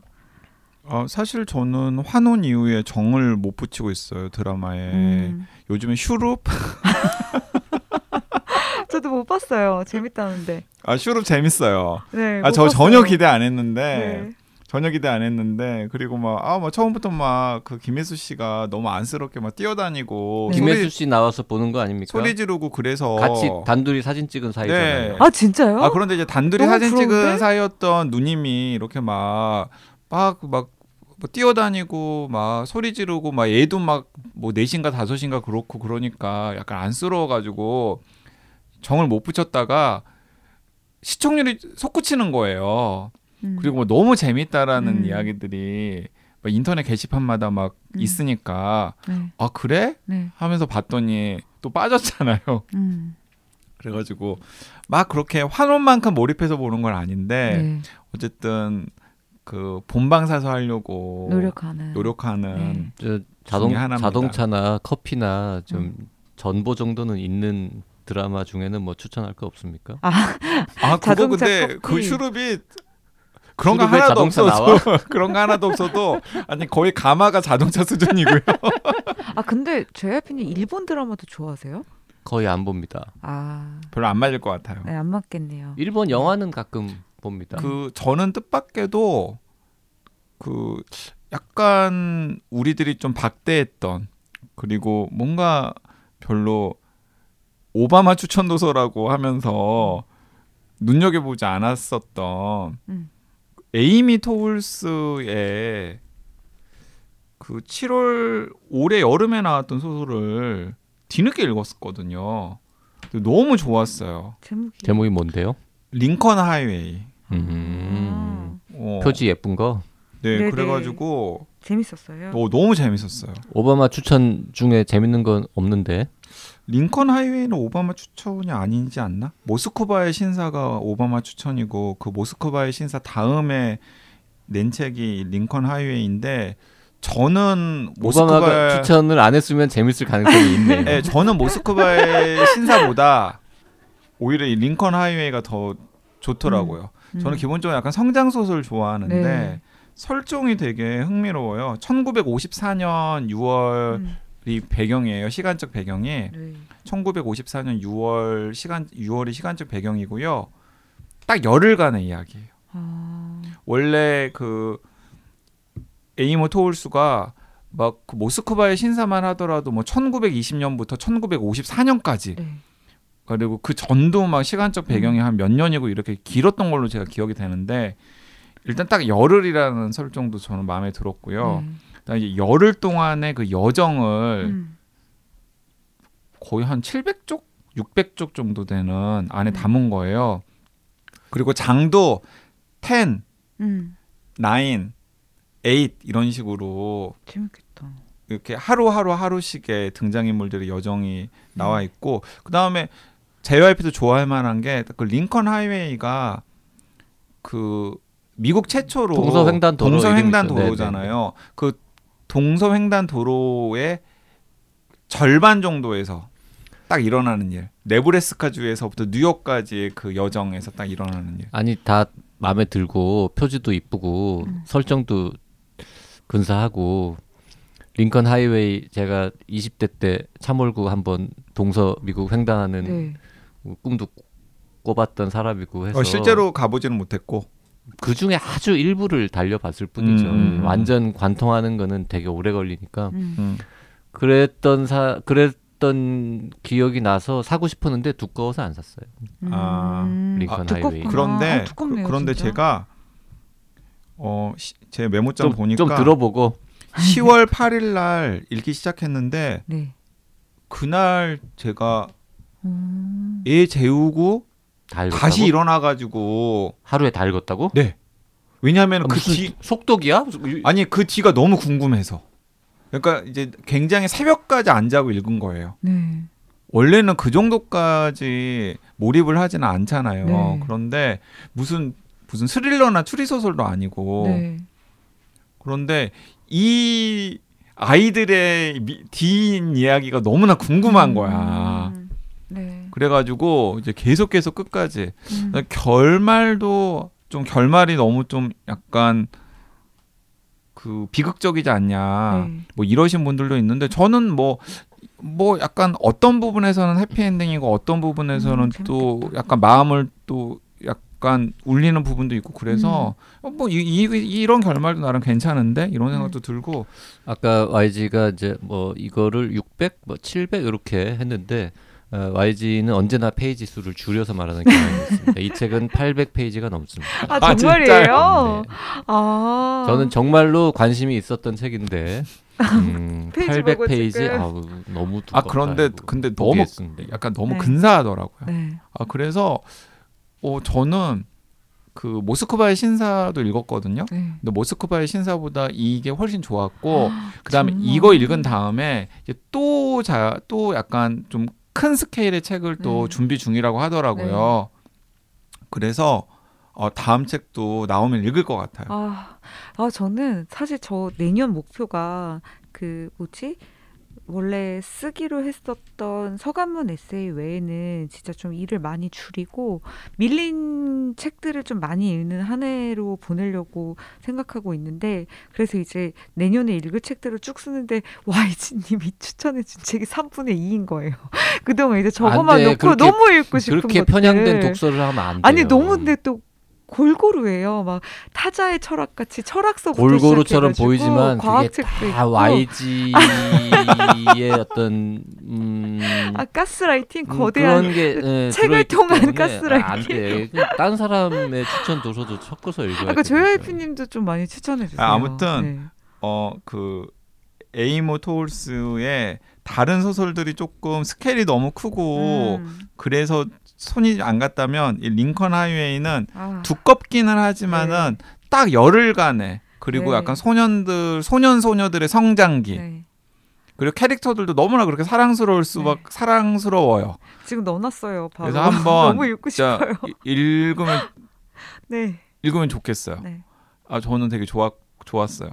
어, 사실 저는 환혼 이후에 정을 못 붙이고 있어요 드라마에. 음. 요즘에 슈룹 저도 못 봤어요 재밌다는데 아 슈룹 재밌어요. 네, 아못저 봤어요. 전혀 기대 안 했는데 네. 전혀 기대 안 했는데 그리고 막아뭐 처음부터 막 그 김혜수 씨가 너무 안쓰럽게 막 뛰어다니고 네. 김혜수 씨 나와서 보는 거 아닙니까? 소리 지르고 그래서 같이 단둘이 사진 찍은 사이잖아요. 네. 아 진짜요? 아 그런데 이제 단둘이 사진 부러운데? 찍은 사이였던 누님이 이렇게 막 막 막 뭐 뛰어다니고 막 소리 지르고 막 얘도 막뭐 넷인가 다섯인가 그렇고 그러니까 약간 안쓰러워가지고 정을 못 붙였다가 시청률이 솟구치는 거예요. 음. 그리고 뭐 너무 재밌다라는 음. 이야기들이 막 인터넷 게시판마다 막 음. 있으니까 네, 아 그래 네, 하면서 봤더니 또 빠졌잖아요. 음, 그래가지고 막 그렇게 환혼만큼 몰입해서 보는 건 아닌데 네. 어쨌든 그 본방사수 하려고 노력하는 노력하는 네. 저 자동. 자동차나 커피나 좀 음. 전보 정도는 있는 드라마 중에는 뭐 추천할 거 없습니까? 아 그거 자동차 근데 커피. 그 슈룹이 그런 거 하나도 없어도 그런 거 하나도 없어도 아니 거의 가마가 자동차 수준이고요. 아 근데 JYP님 일본 드라마도 좋아하세요? 거의 안 봅니다. 아, 별로 안 맞을 것 같아요. 네, 안 맞겠네요. 일본 영화는 가끔 봅니다. 그 저는 뜻밖에도 그 약간 우리들이 좀 박대했던 그리고 뭔가 별로 오바마 추천 도서라고 하면서 눈여겨보지 않았었던 음. 에이미 토울스의 그 7월 올해 여름에 나왔던 소설을 뒤늦게 읽었었거든요. 너무 좋았어요. 제목이 제목이 뭔데요? 링컨 하이웨이. 음. 어, 표지 예쁜 거. 네, 네네. 그래가지고 재밌었어요. 오, 너무 재밌었어요. 오바마 추천 중에 재밌는 건 없는데 링컨 하이웨이는 오바마 추천이 아니지 않나? 모스크바의 신사가 오바마 추천이고 그 모스크바의 신사 다음에 낸 책이 링컨 하이웨이인데 저는 오바마가 모스크바 추천을 안 했으면 재밌을 가능성이 있네. 네, 저는 모스크바의 신사보다 오히려 이 링컨 하이웨이가 더 좋더라고요. 음. 저는 기본적으로 약간 성장 소설 좋아하는데 네. 설정이 되게 흥미로워요. 1954년 6월이 음. 배경이에요. 시간적 배경이 네. 1954년 6월 시간 6월이 시간적 배경이고요. 딱 열흘간의 이야기예요. 아, 원래 그 에이모 토울수가 막 그 모스크바의 신사만 하더라도 뭐 1920년부터 1954년까지 네. 그리고 그 전도 막 시간적 배경이 한 몇 년이고 이렇게 길었던 걸로 제가 기억이 되는데 일단 딱 열흘이라는 설정도 저는 마음에 들었고요. 네. 그다음에 이제 열흘 동안의 그 여정을 음. 거의 한 700쪽, 600쪽 정도 되는 안에 음. 담은 거예요. 그리고 장도 10, 음. 9, 8 이런 식으로 재밌겠다. 이렇게 하루하루 하루씩의 등장인물들의 여정이 나와 있고 그 다음에 JYP도 좋아할 만한 게 그 링컨 하이웨이가 그 미국 최초로 동서횡단 도로 동서횡단 이름이 있죠. 도로잖아요. 그 동서횡단 도로의 절반 정도에서 딱 일어나는 일. 네브래스카 주에서부터 뉴욕까지의 그 여정에서 딱 일어나는 일. 아니 다 마음에 들고 표지도 이쁘고 음. 설정도 근사하고 링컨 하이웨이 제가 20대 때 참월구 한번 동서 미국 횡단하는 네. 꿈도 꿔봤던 사람이고 해서 어, 실제로 가보지는 못했고 그 중에 아주 일부를 달려봤을 뿐이죠. 음, 음. 완전 관통하는 거는 되게 오래 걸리니까 음. 음. 그랬던 사 그랬던 기억이 나서 사고 싶었는데 두꺼워서 안 샀어요. 아, 음. 링컨 두껍구나. 하이웨이. 그런데 아, 두껍네요, 그, 런데 진짜. 제가 어, 시, 제 메모장 좀, 보니까 좀 들어보고 10월 8일 날 읽기 시작했는데 네. 그날 제가 음. 애 재우고 다? 다시 일어나 가지고 하루에 다 읽었다고? 네. 왜냐하면 아, 그뒤 속독이야? 아니 그 뒤가 너무 궁금해서. 그러니까 이제 굉장히 새벽까지 안 자고 읽은 거예요. 네. 원래는 그 정도까지 몰입을 하지는 않잖아요. 네. 그런데 무슨 무슨 스릴러나 추리 소설도 아니고 네. 그런데 이 아이들의 미, 뒷 이야기가 너무나 궁금한 거야. 음. 네. 그래가지고 이제 계속 계속 끝까지 음. 결말도 좀 결말이 너무 좀 약간 그 비극적이지 않냐 네. 뭐 이러신 분들도 있는데 저는 뭐뭐 약간 어떤 부분에서는 해피엔딩이고 어떤 부분에서는 음, 또. 약간 마음을 또 약간 울리는 부분도 있고 그래서 음. 뭐 이, 이, 이런 결말도 나름 괜찮은데 이런 생각도 들고 아까 YG가 이제 뭐 이거를 600, 뭐 700 이렇게 했는데 어, YG는 언제나 페이지 수를 줄여서 말하는 경향이 있습니다. 이 책은 800페이지가 넘습니다. 아 아, 정말이에요? 네. 아. 저는 정말로 관심이 있었던 책인데 음, 페이지 보고 800페이지 지금. 아우 너무 두껍다. 아 그런데 이거. 근데 너무. 약간 너무 네. 근사하더라고요. 네. 아 그래서 어 저는 그 모스크바의 신사도 읽었거든요. 네. 근데 모스크바의 신사보다 이게 훨씬 좋았고 그다음에 정말. 이거 읽은 다음에 또 자 또 약간 좀 큰 스케일의 책을 또 네. 준비 중이라고 하더라고요. 그래서 어, 다음 책도 나오면 읽을 것 같아요. 아, 아 저는 사실 저 내년 목표가 그 뭐지? 원래 쓰기로 했었던 서간문 에세이 외에는 진짜 좀 일을 많이 줄이고 밀린 책들을 좀 많이 읽는 한 해로 보내려고 생각하고 있는데 그래서 이제 내년에 읽을 책들을 쭉 쓰는데 YG님이 추천해준 책이 3분의 2인 거예요. 그동안 이제 저거만. 놓고 그렇게- 너무 읽고 싶은 그렇게. 편향된 독서를 하면 안 돼요. 아니 너무 근데 또 골고루 해요. 막 타자의 철학 같이 철학서부터 골고루처럼 보이지만 그게 과학책도 다 있고 YG의 어떤 음, 아 가스라이팅 음, 거대한 그런 게 예, 책을 통한 때문에 가스라이팅. 안 돼. 그딴 사람의 추천 도서도 섞어서 읽어야 아까 돼. 조여이프님도 좀 많이 추천해 주세요. 아, 아무튼 네. 어그 에이모 토울스의 다른 소설들이 조금 스케일이 너무 크고 음. 그래서 손이 안 갔다면 이 링컨 하이웨이는 아, 두껍기는 하지만은 딱 열흘간에 그리고 네. 약간 소년들 소년 소녀들의 성장기 네. 그리고 캐릭터들도 너무나 그렇게 사랑스러울 수밖 사랑스러워요. 지금 넣어놨어요. 바로. 그래서 한번 너무 읽고 싶어요. 이- 읽으면 네. 읽으면 좋겠어요. 네. 아 저는 되게 좋았 좋았어요.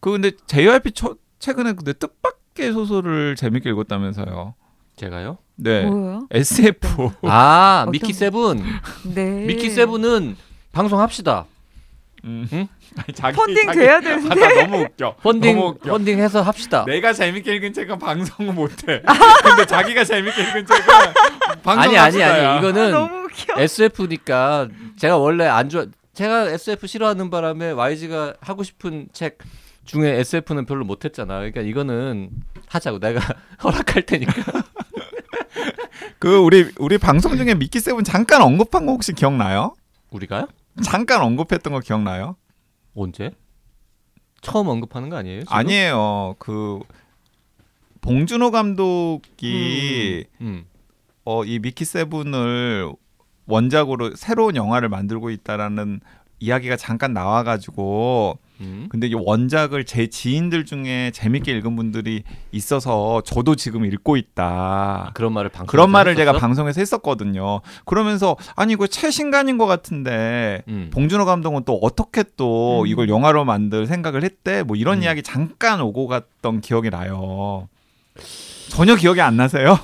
그 근데 JYP 처, 최근에 근데 뜻밖의 소설을 재밌게 읽었다면서요. 제가요? 네. 뭐요? SF. 아 미키 거? 세븐. 네. 미키 세븐은 방송합시다. 음. 응? 아니, 자기, 펀딩 자기- 돼야 아, 되는데. 나 너무 웃겨. 펀딩 너무 웃겨. 펀딩 해서 합시다. 내가 재밌게 읽은 책은 방송을 못해. 근데 자기가 재밌게 읽은 책은 방송 아니 아니 아니 이거는 너무 웃겨. SF니까 제가 원래 안 좋아 제가 SF 싫어하는 바람에 YG가 하고 싶은 책 중에 SF는 별로 못했잖아. 그러니까 이거는 하자고 내가 허락할 테니까. 그 우리 우리 방송 중에 미키 세븐 잠깐 언급한 거 혹시 기억나요? 우리가요? 잠깐 언급했던 거 기억나요? 언제? 처음 언급하는 거 아니에요? 지금? 아니에요. 그 봉준호 감독이 음. 어, 이 미키 세븐을 원작으로 새로운 영화를 만들고 있다라는 이야기가 잠깐 나와가지고 음. 근데 이 원작을 제 지인들 중에 재밌게 읽은 분들이 있어서 저도 지금 읽고 있다. 그런 말을 방송 그런 말을 제가 방송에서 했었거든요. 그러면서 아니 이거 최신간인 것 같은데 음. 봉준호 감독은 또 어떻게 또 음. 이걸 영화로 만들 생각을 했대? 뭐 이런 음. 이야기 잠깐 오고 갔던 기억이 나요. 전혀 기억이 안 나세요?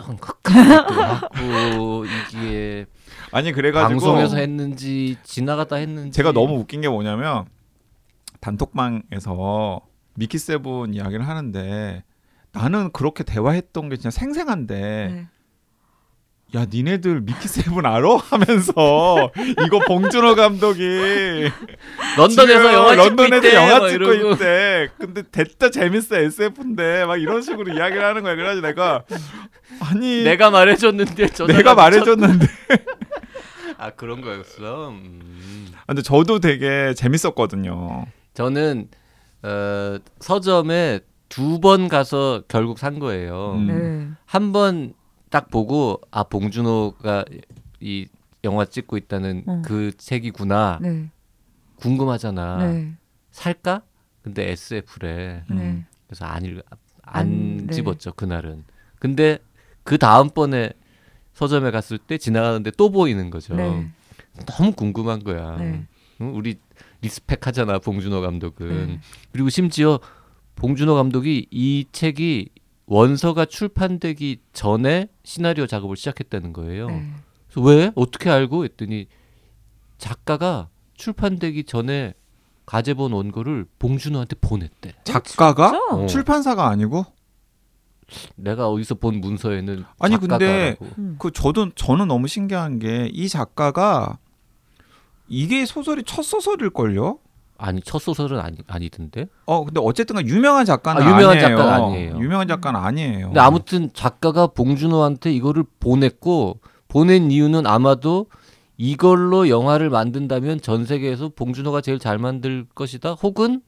했던 것 같기도 하고 이게 아니 그래가지고 방송에서 했는지 지나가다 했는지 제가 너무 웃긴 게 뭐냐면 단톡방에서 미키 세븐 이야기를 하는데 나는 그렇게 대화했던 게 진짜 생생한데 네. 야 니네들 미키 세븐 알아? 하면서 이거 봉준호 감독이 런던에서 영화 런던에서 찍고 있대 영화 막 찍고. 있대. 근데 됐다 재밌어 SF인데 막 이런 식으로 이야기를 하는 거야. 그래가지고 내가 아니 내가 말해줬는데 내가 말해줬는데 아 그런 거였어. 음. 근데 저도 되게 재밌었거든요. 저는 어, 서점에 두 번 가서 결국 산 거예요. 음. 네. 한번 딱 보고 아 봉준호가 이 영화 찍고 있다는 어. 그 책이구나 네. 궁금하잖아. 네. 살까? 근데 SF래. 음. 네. 그래서 안 읽, 안 안, 네. 집었죠 그날은. 근데 그 다음 번에 서점에 갔을 때 지나가는데 또 보이는 거죠. 네. 너무 궁금한 거야. 네. 응? 우리 리스펙하잖아 봉준호 감독은. 네. 그리고 심지어 봉준호 감독이 이 책이 원서가 출판되기 전에 시나리오 작업을 시작했다는 거예요. 네. 그래서 왜 어떻게 알고 했더니 작가가 출판되기 전에 가제본 원고를 봉준호한테 보냈대. 작가가 진짜? 어. 출판사가 아니고 내가 어디서 본 문서에는 아니, 근데. 음. 그 저도 저는 너무 신기한 게 이 작가가 이게 소설이 첫 소설일 걸요. 아니 첫 소설은 아니 아니던데. 어 근데 어쨌든간 유명한 작가는 아, 유명한 아니에요. 작가는 아니에요. 유명한 작가는 아니에요. 근데 아무튼 작가가 봉준호한테 이거를 보냈고 보낸 이유는 아마도 이걸로 영화를 만든다면 전 세계에서 봉준호가 제일 잘 만들 것이다. 혹은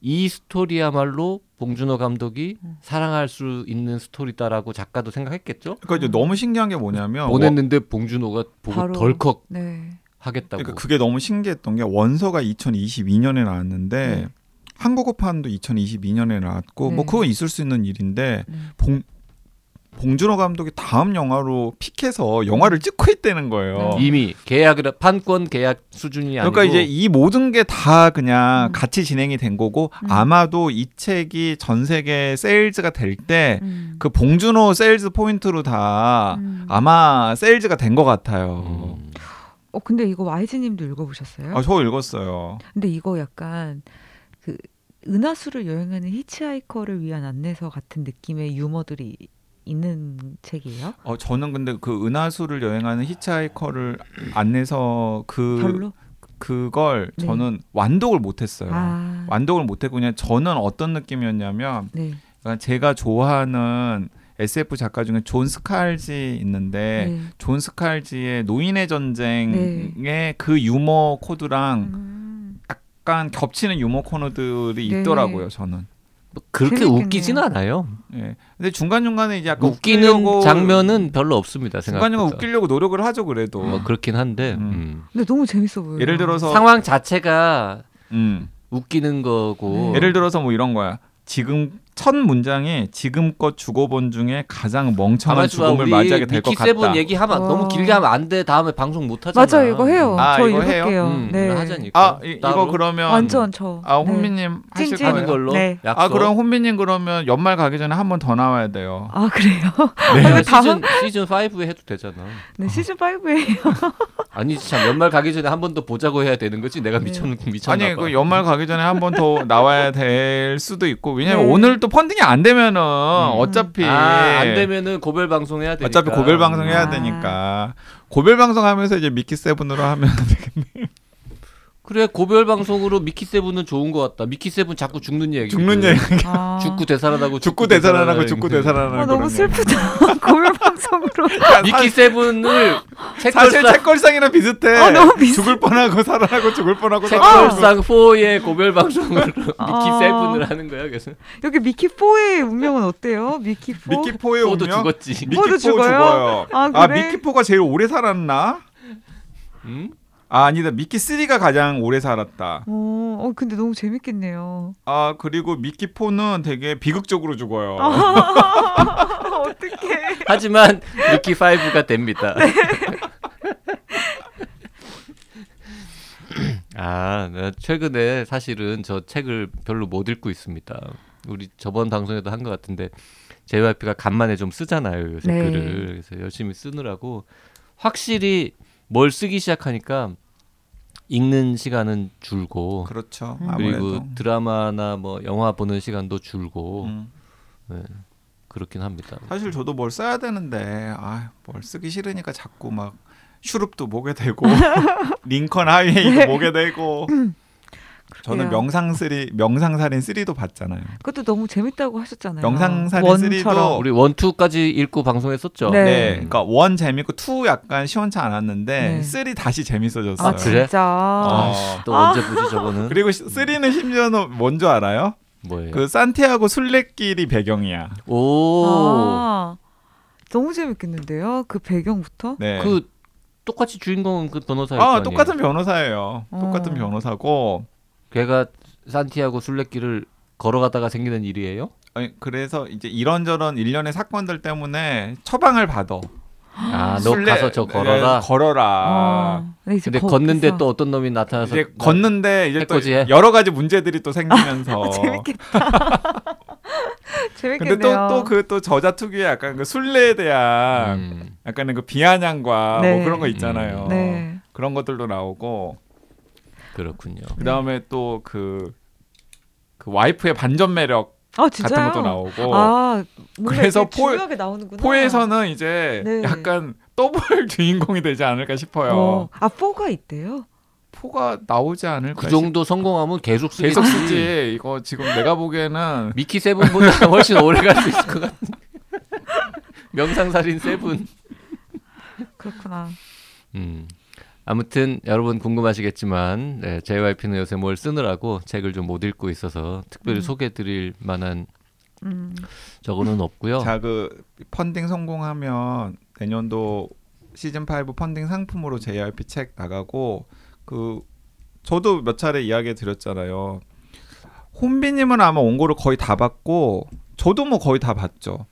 이 스토리야말로 봉준호 감독이 사랑할 수 있는 스토리다라고 작가도 생각했겠죠. 그러니까 이제 너무 신기한 게 뭐냐면 보냈는데 봉준호가 보고 바로. 덜컥 네. 하겠다고. 그러니까 그게 너무 신기했던 게 원서가 2022년에 나왔는데 네. 한국어판도 2022년에 나왔고 네. 뭐 그건 있을 수 있는 일인데 네. 봉 봉준호 감독이 다음 영화로 픽해서 영화를 찍고 있다는 거예요. 네. 이미 계약을 판권 계약 수준이 아니고 그러니까 이제 이 모든 게 다 그냥 음. 같이 진행이 된 거고 음. 아마도 이 책이 전 세계 세일즈가 될 때 그 음. 봉준호 세일즈 포인트로 다 음. 아마 세일즈가 된 것 같아요. 음. 어 근데 이거 YG님도 읽어보셨어요? 아, 저 읽었어요. 근데 이거 약간 그 은하수를 여행하는 히치하이커를 위한 안내서 같은 느낌의 유머들이 있는 책이에요? 어, 저는 근데 그 은하수를 여행하는 히치하이커를 안내서 그 별로? 그걸 네. 저는 완독을 못했어요. 아, 완독을 못했고 그냥 저는 어떤 느낌이었냐면 네. 그러니까 제가 좋아하는 SF 작가 중에 존 스칼지 있는데 네. 존 스칼지의 노인의 전쟁의 그 유머 코드랑 음, 약간 겹치는 유머 코드들이 네. 있더라고요. 저는 뭐 그렇게 재밌겠네요. 웃기지는 않아요. 예. 근데 중간 중간에 이제 약간 웃기는 웃기려고 장면은 별로 없습니다. 중간. 중간 웃기려고 노력을 하죠 그래도. 뭐 그렇긴 한데 음. 음. 근데 너무 재밌어 보여요. 예를 들어서 상황 자체가 음. 웃기는 거고 예를 들어서 뭐 이런 거야. 지금 첫 문장에 지금껏 죽어본 중에 가장 멍청한. 죽음을 맞이하게 될것 미키 Seven 같다. 얘기하면 어. 너무 길게 하면 안 돼. 다음에 방송 못 하잖아. 맞아요, 이거 해요. 아, 저 이거 해요? 음, 네. 하자니까. 아 이, 이거 그러면 완전 저. 아 네. 혼미님 하실 찐찐. 하는 거예요? 걸로 네. 약속. 아 그럼 혼미님 그러면 연말 가기 전에 한 번 더 나와야 돼요. 아 그래요? 네. 아, 다음- 시즌 시즌 5에 해도 되잖아. 네 시즌 5에요. 아니 참 연말 가기 전에 한 번 더 보자고 해야 되는 거지. 내가 미쳤 미쳤나 아니 봐. 그 연말 가기 전에 한 번 더 나와야 될 수도 있고 왜냐면 네. 오늘 또 펀딩이 안 되면은 어차피 아, 안 되면은 고별 방송 해야 되니까. 어차피 고별 방송 해야 아. 되니까 고별 방송 하면서 이제 미키 Seven으로 하면 되겠네. 그래 고별 방송으로 미키 Seven은 좋은 것 같다. 미키 Seven 자꾸 죽는 얘기. 죽는 얘기. 아. 죽고 되살아나고 죽고 되살아나고 죽고 되살아나고. 아, 너무. 슬프다. 고별 방송으로. 야, 미키 Seven을 사실 책걸상 책걸상이랑 비슷해. 아, 너무 비슷해. 죽을 뻔하고 살아나고 죽을 뻔하고 살아나고. 책걸상 4의 고별 방송으로 미키 아. Seven을 하는 거야. 그래서 여기 미키 4의 운명은 어때요? 미키 4? 미키 Four의 Four도 운명. 죽었지. 미키 Four도 Four 죽어요? 죽어요. 아, 아 그래? 미키 포가 제일 오래 살았나? 음? 아 아니다 미키 3가 가장 오래 살았다. 어, 어, 근데 너무 재밌겠네요. 아 그리고 미키 포는 되게 비극적으로 죽어요. 어떡해. 하지만 미키 5가 됩니다. 네. 아, 나 최근에 사실은 저 책을 별로 못 읽고 있습니다. 우리 저번 방송에도 한 것 같은데 JYP가 간만에 좀 쓰잖아요 요새 네. 글을 그래서 열심히 쓰느라고 확실히 뭘 쓰기 시작하니까 읽는 시간은 줄고 그렇죠. 음. 아무래도. 그리고 드라마나 뭐 영화 보는 시간도 줄고 음. 네, 그렇긴 합니다. 사실 저도 뭘 써야 되는데 아 뭘 쓰기 싫으니까 자꾸 막 슈룹도 보게 되고 링컨 하이웨이도 보게 되고 저는. 명상쓰리 명상살인 3도 봤잖아요. 그것도 너무 재밌다고 하셨잖아요. 명상살인 one처럼. three도 우리 one two까지 읽고 방송했었죠. 네. 네. 그러니까 one 재밌고 two 약간 시원치 않았는데 네. three 다시 재밌어졌어요. 아, 그래? 진짜. 어. 또 아. 언제 보지 저거는? 그리고 시- three는 심지어는 뭔 줄 알아요? 뭐예요? 그 산티아고 순례길이 배경이야. 오, 아, 너무 재밌겠는데요? 그 배경부터? 네. 그 똑같이 주인공은 그 변호사일 거 아? 똑같은 변호사예요. 똑같은 어. 변호사고 걔가 산티아고 순례길을 걸어가다가 생기는 일이에요? 아니, 그래서 이제 이런저런 일련의 사건들 때문에 처방을 받아. 아, 너 가서 저 걸어라. 네, 걸어라. 아, 근데, 이제 근데 거- 걷는데 또 어떤 놈이 나타나서 이제 걷는데 이제 또 해코지해? 여러 가지 문제들이 또 생기면서 재밌겠다. 재밌겠네요. 근데 또 또 그또 저자 특유의 약간 그 순례에 대한 음, 약간의 그 비아냥과 네. 뭐 그런 거 있잖아요. 네. 그런 것들도 나오고 그렇군요. 그다음에 또 그 그 와이프의 반전 매력 아? 같은 것도 나오고 아, 그래서 포-. 포에서는 이제 네. 약간 더블 주인공이 되지 않을까 싶어요. 어, 아, four가 있대요? four가 나오지 않을까 그 정도 성공하면 계속 싶- 쓰겠지. 계속 쓰지. 이거 지금 내가 보기에는 미키 Seven보다 훨씬 오래 갈 수 있을 것 같은데. 명상살인 seven. 그렇구나. 음. 아무튼 여러분 궁금하시겠지만 네, JYP는 요새 뭘 쓰느라고 책을 좀 못 읽고 있어서 특별히 음. 소개드릴 만한 음. 저거는 없고요. 자 그 펀딩 성공하면 내년도 시즌 5 펀딩 상품으로 JRP 책 나가고 그 저도 몇 차례 이야기 드렸잖아요. 혼비님은 아마 원고를 거의 다 봤고 저도 뭐 거의 다 봤죠.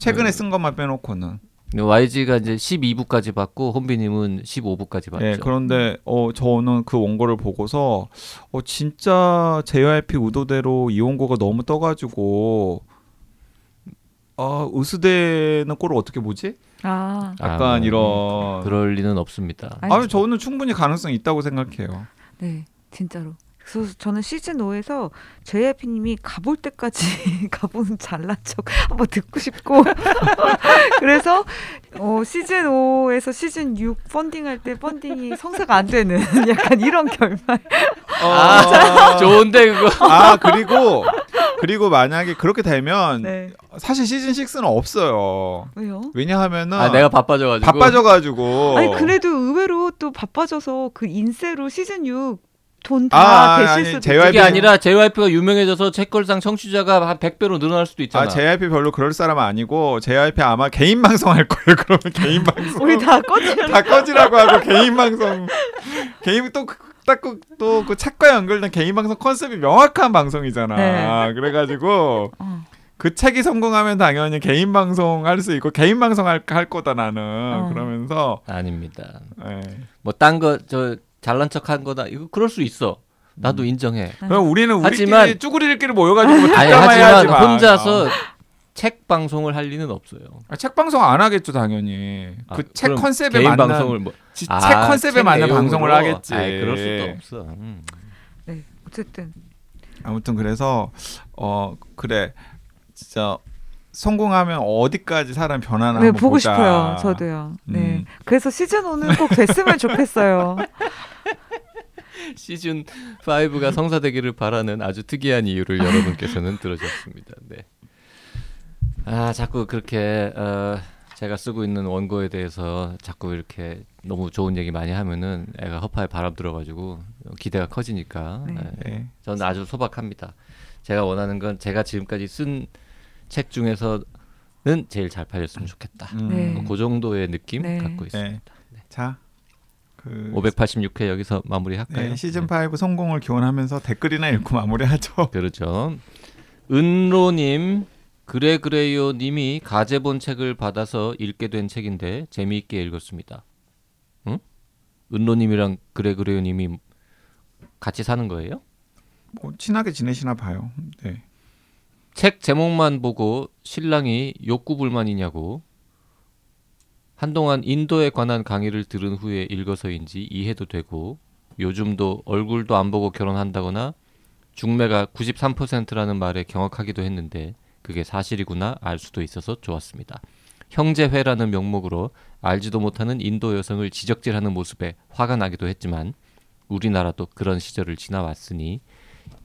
최근에 네. 쓴 것만 빼놓고는. YG가 이제 12부까지 봤고 혼비님은 15부까지 봤죠. 예, 그런데 어 저는 그 원고를 보고서 어 진짜 JYP 의도대로 이 원고가 너무 떠가지고 아 의수대는 꼴을 어떻게 보지? 아, 약간 아, 이런. 그럴 리는 없습니다. 아니, 아니 저는 충분히 가능성 이 있다고 생각해요. 네, 진짜로. 그래서 저는 시즌 5에서 JYP님이 가볼 때까지 가보는 잘난 척 한번 듣고 싶고 그래서 어, 시즌 5에서 시즌 6 펀딩할 때 펀딩이 성사가 안 되는 약간 이런 결말. 아, 좋은데 그거. 아 그리고 그리고 만약에 그렇게 되면 네. 사실 시즌 6는 없어요. 왜요? 왜냐하면은 아 내가 바빠져가지고. 바빠져가지고 아니 그래도 의외로 또 바빠져서 그 인세로 시즌 6 돈다 아, 되실 아니, 수도 JYP 그게 아니라 JYP가 유명해져서 책걸상 청취자가 한 100배로 늘어날 수도 있잖아. 아 JYP 별로 그럴 사람 아니고 JYP 아마 개인 방송 할 거예요. 그러면 개인 방송 우리 다 꺼지면 다 꺼지라고 하고 개인 방송 개인 또 딱또그 책과 연결된 개인 방송 컨셉이 명확한 방송이잖아. 네. 그래가지고 어. 그 책이 성공하면 당연히 개인 방송 할 수 있고 개인 방송 할, 할 거다 나는 어. 그러면서 아닙니다. 예. 뭐딴 거 저 잘난 척한 거다. 이거 그럴 수 있어. 나도 인정해. 그럼 우리는 우리끼리 하지만- 쭈구리들끼리 모여가지고 뭐 아니 뒷담화해야지만. 하지만 혼자서 책 방송을 할 리는 없어요. 아, 책 방송 안 하겠죠 당연히 아, 그 책 그럼 컨셉에 개인 맞는 방송을 뭐 지- 아, 책 컨셉에 책 맞는 내용으로? 방송을 하겠지. 아이, 그럴 수도 없어. 음. 네 어쨌든 아무튼 그래서 어 그래 진짜 성공하면 어디까지 사람 변하나 네 보고 보자. 싶어요 저도요 네 음. 그래서 시즌 5는 꼭 됐으면 좋겠어요 시즌 5가 성사되기를 바라는 아주 특이한 이유를 여러분께서는 들으셨습니다. 네. 아 자꾸 그렇게 어, 제가 쓰고 있는 원고에 대해서 자꾸 이렇게 너무 좋은 얘기 많이 하면은 애가 허파에 바람 들어가지고 기대가 커지니까 네. 네. 네. 저는 아주 소박합니다. 제가 원하는 건 제가 지금까지 쓴 책 중에서는 제일 잘 팔렸으면 좋겠다. 음. 네. 그 정도의 느낌 네. 갖고 있습니다. 네. 자. 그 586회 여기서 마무리할까요? 네, 시즌 5 성공을 기원하면서 댓글이나 읽고 마무리하죠. 그렇죠. 은로님 그래 그래요님이 가제본 책을 받아서 읽게 된 책인데 재미있게 읽었습니다. 응? 은로님이랑 그래 그래요님이 같이 사는 거예요? 뭐 친하게 지내시나 봐요. 네. 책 제목만 보고 신랑이 욕구 불만이냐고 한동안 인도에 관한 강의를 들은 후에 읽어서인지 이해도 되고 요즘도 얼굴도 안 보고 결혼한다거나 중매가 93%라는 말에 경악하기도 했는데 그게 사실이구나 알 수도 있어서 좋았습니다. 형제회라는 명목으로 알지도 못하는 인도 여성을 지적질하는 모습에 화가 나기도 했지만 우리나라도 그런 시절을 지나왔으니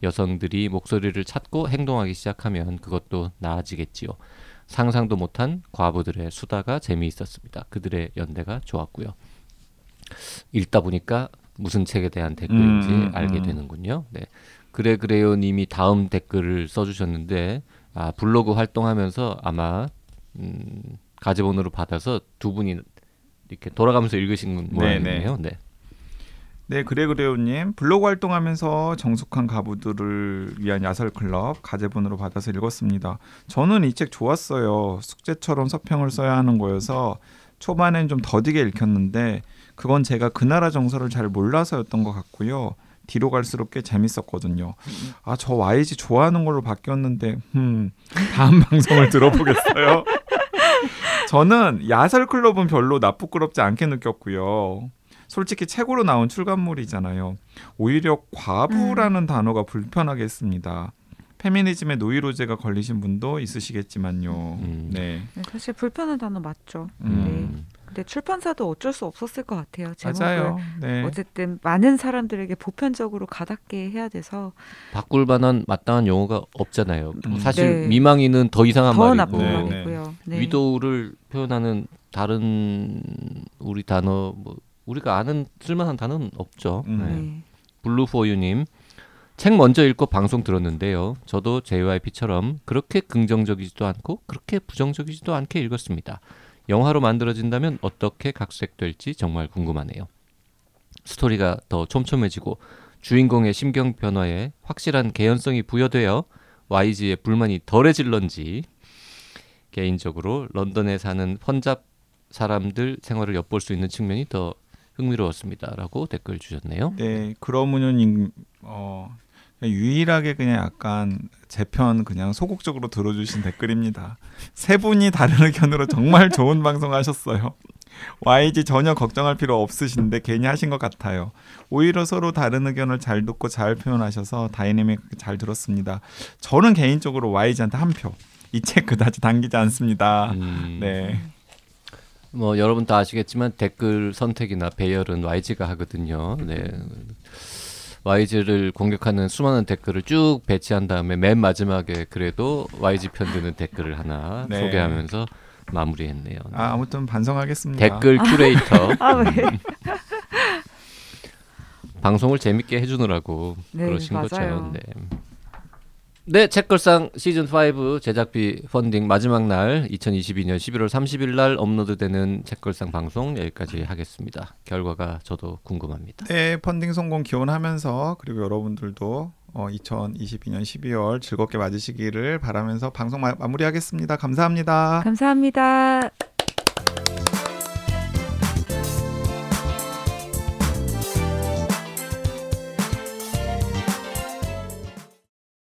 여성들이 목소리를 찾고 행동하기 시작하면 그것도 나아지겠지요. 상상도 못한 과부들의 수다가 재미있었습니다. 그들의 연대가 좋았고요. 읽다 보니까 무슨 책에 대한 댓글인지 음, 음, 알게 음. 되는군요. 네. 그래 그래요 님이 다음 댓글을 써주셨는데 아, 블로그 활동하면서 아마 음, 가제본으로 받아서 두 분이 이렇게 돌아가면서 읽으신 모양이네요. 네. 네, 그래 그래요님 블로그 활동하면서 정숙한 가부들을 위한 야설 클럽 가제본으로 받아서 읽었습니다. 저는 이 책 좋았어요. 숙제처럼 서평을 써야 하는 거여서 초반엔 좀 더디게 읽혔는데 그건 제가 그 나라 정서를 잘 몰라서였던 것 같고요. 뒤로 갈수록 꽤 재밌었거든요. 아, 저 YG 좋아하는 걸로 바뀌었는데, 음, 다음 방송을 들어보겠어요. 저는 야설 클럽은 별로 나쁘끄럽지 않게 느꼈고요. 솔직히 책으로 나온 출간물이잖아요. 오히려 과부라는 단어가 불편하게 했습니다. 페미니즘의 노이로제가 걸리신 분도 있으시겠지만요. 음. 네. 네, 사실 불편한 단어 맞죠 음. 음. 근데 출판사도 어쩔 수 없었을 것 같아요 제목을 맞아요. 네. 어쨌든 많은 사람들에게 보편적으로 가닿게 해야 돼서 바꿀 만한 마땅한 용어가 없잖아요. 음. 사실 네. 미망이는 더 이상한 더 말이고 네, 말이고요. 네. 위도우를 표현하는 다른 우리 단어 뭐 우리가 아는 쓸만한 단어는 없죠. 음. 네. 네. 블루포유님 책 먼저 읽고 방송 들었는데요. 저도 JYP처럼 그렇게 긍정적이지도 않고 그렇게 부정적이지도 않게 읽었습니다. 영화로 만들어진다면 어떻게 각색될지 정말 궁금하네요. 스토리가 더 촘촘해지고 주인공의 심경 변화에 확실한 개연성이 부여되어 YG의 불만이 덜해질런지 개인적으로 런던에 사는 펀잡 사람들 생활을 엿볼 수 있는 측면이 더 흥미로웠습니다라고 댓글 주셨네요. 네, 그러면은 어 유일하게 그냥 약간 제 편 그냥 소극적으로 들어주신 댓글입니다. 세 분이 다른 의견으로 정말 좋은 방송하셨어요. YG 전혀 걱정할 필요 없으신데 괜히 하신 것 같아요. 오히려 서로 다른 의견을 잘 듣고 잘 표현하셔서 다이내믹하게 잘 들었습니다. 저는 개인적으로 YG한테 한 표. 이 책 그다지 당기지 않습니다. 음, 네. 뭐 여러분 다 아시겠지만 댓글 선택이나 배열은 YG가 하거든요. 네. YG를 공격하는 수많은 댓글을 쭉 배치한 다음에 맨 마지막에 그래도 YG 편 드는 댓글을 하나 네. 소개하면서 마무리했네요. 아, 아무튼 반성하겠습니다. 댓글 큐레이터 아 왜? 방송을 재밌게 해주느라고 네, 그러신 맞아요. 거죠. 네. 네, 책걸상 시즌 5 제작비 펀딩 마지막 날 2022년 11월 30일 날 업로드되는 책걸상 방송 여기까지 하겠습니다. 결과가 저도 궁금합니다. 네, 펀딩 성공 기원하면서 그리고 여러분들도 어, 2022년 12월 즐겁게 맞으시기를 바라면서 방송 마, 마무리하겠습니다. 감사합니다. 감사합니다.